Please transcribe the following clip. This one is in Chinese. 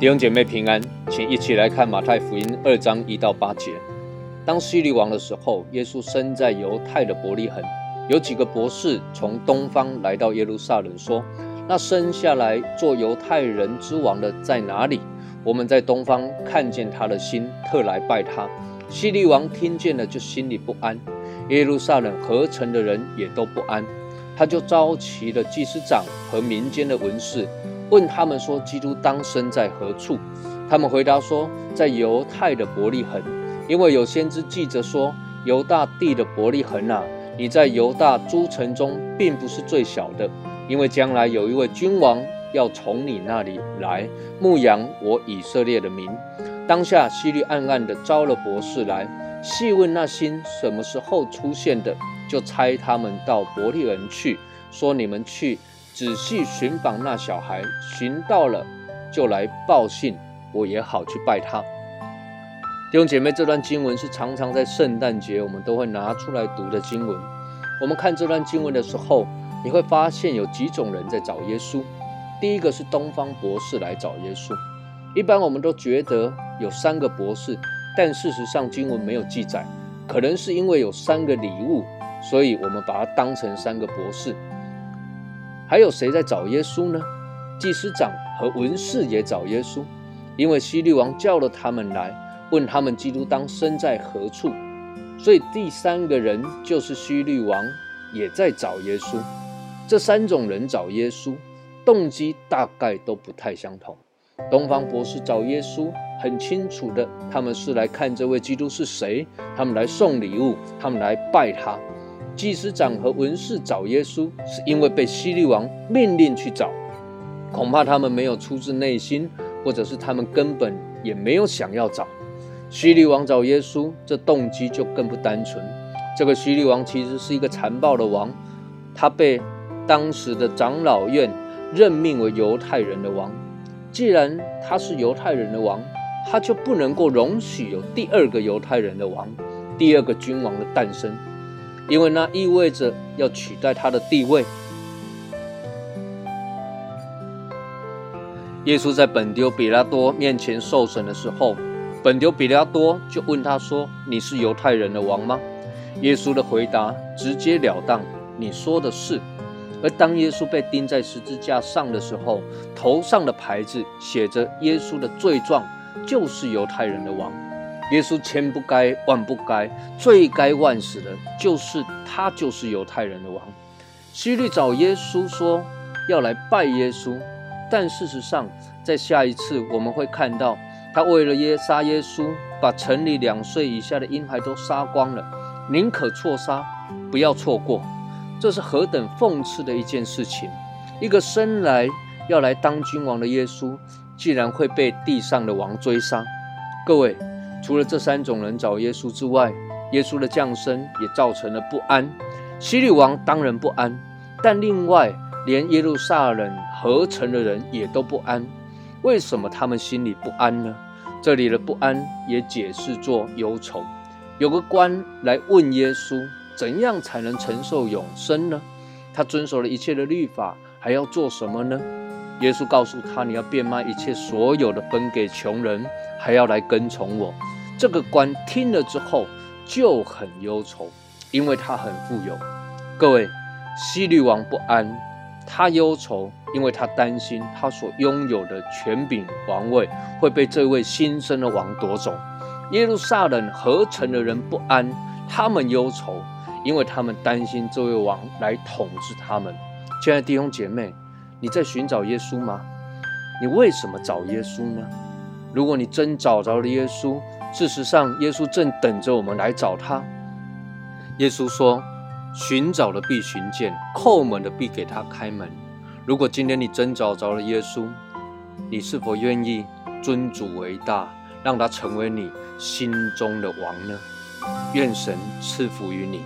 弟兄姐妹平安，请一起来看马太福音二章一到八节。当希律王的时候，耶稣生在犹太的伯利恒。有几个博士从东方来到耶路撒冷，说：“那生下来做犹太人之王的在哪里？我们在东方看见他的心，特来拜他。”希律王听见了，就心里不安；耶路撒冷合成的人也都不安。他就召集了祭司长和民间的文士。问他们说：“基督当生在何处？”他们回答说：“在犹太的伯利恒，因为有先知记着说：犹大地的伯利恒啊，你在犹大诸城中并不是最小的，因为将来有一位君王要从你那里来牧养我以色列的民。”当下希律暗暗的招了博士来，细问那星什么时候出现的，就差他们到伯利恒去，说：“你们去。”仔细寻访那小孩，寻到了就来报信，我也好去拜他。弟兄姐妹，这段经文是常常在圣诞节我们都会拿出来读的经文。我们看这段经文的时候，你会发现有几种人在找耶稣。第一个是东方博士来找耶稣。一般我们都觉得有三个博士，但事实上经文没有记载，可能是因为有三个礼物，所以我们把它当成三个博士。还有谁在找耶稣呢？祭司长和文士也找耶稣，因为希律王叫了他们来，问他们基督当生在何处。所以第三个人就是希律王，也在找耶稣。这三种人找耶稣，动机大概都不太相同。东方博士找耶稣，很清楚的，他们是来看这位基督是谁，他们来送礼物，他们来拜他。祭司长和文士找耶稣，是因为被希律王命令去找，恐怕他们没有出自内心，或者是他们根本也没有想要找。希律王找耶稣，这动机就更不单纯。这个希律王其实是一个残暴的王，他被当时的长老院任命为犹太人的王。既然他是犹太人的王，他就不能够容许有第二个犹太人的王，第二个君王的诞生。因为那意味着要取代他的地位。耶稣在本丢比拉多面前受审的时候，本丢比拉多就问他说：“你是犹太人的王吗？”耶稣的回答直截了当：“你说的是。”而当耶稣被钉在十字架上的时候，头上的牌子写着耶稣的罪状，就是犹太人的王。耶稣千不该万不该，罪该万死的，就是他，就是犹太人的王。希律找耶稣说要来拜耶稣，但事实上，在下一次我们会看到，他为了耶杀耶稣，把城里两岁以下的婴孩都杀光了，宁可错杀，不要错过。这是何等讽刺的一件事情！一个生来要来当君王的耶稣，竟然会被地上的王追杀。各位。除了这三种人找耶稣之外，耶稣的降生也造成了不安。希律王当然不安，但另外连耶路撒冷合成的人也都不安。为什么他们心里不安呢？这里的不安也解释作忧愁。有个官来问耶稣，怎样才能承受永生呢？他遵守了一切的律法，还要做什么呢？耶稣告诉他：“你要变卖一切所有的，分给穷人，还要来跟从我。”这个官听了之后就很忧愁，因为他很富有。各位，希律王不安，他忧愁，因为他担心他所拥有的权柄王位会被这位新生的王夺走。耶路撒冷合成的人不安，他们忧愁，因为他们担心这位王来统治他们。亲爱的弟兄姐妹。你在寻找耶稣吗？你为什么找耶稣呢？如果你真找着了耶稣，事实上，耶稣正等着我们来找他。耶稣说：“寻找的必寻见，叩门的必给他开门。”如果今天你真找着了耶稣，你是否愿意尊主为大，让他成为你心中的王呢？愿神赐福于你。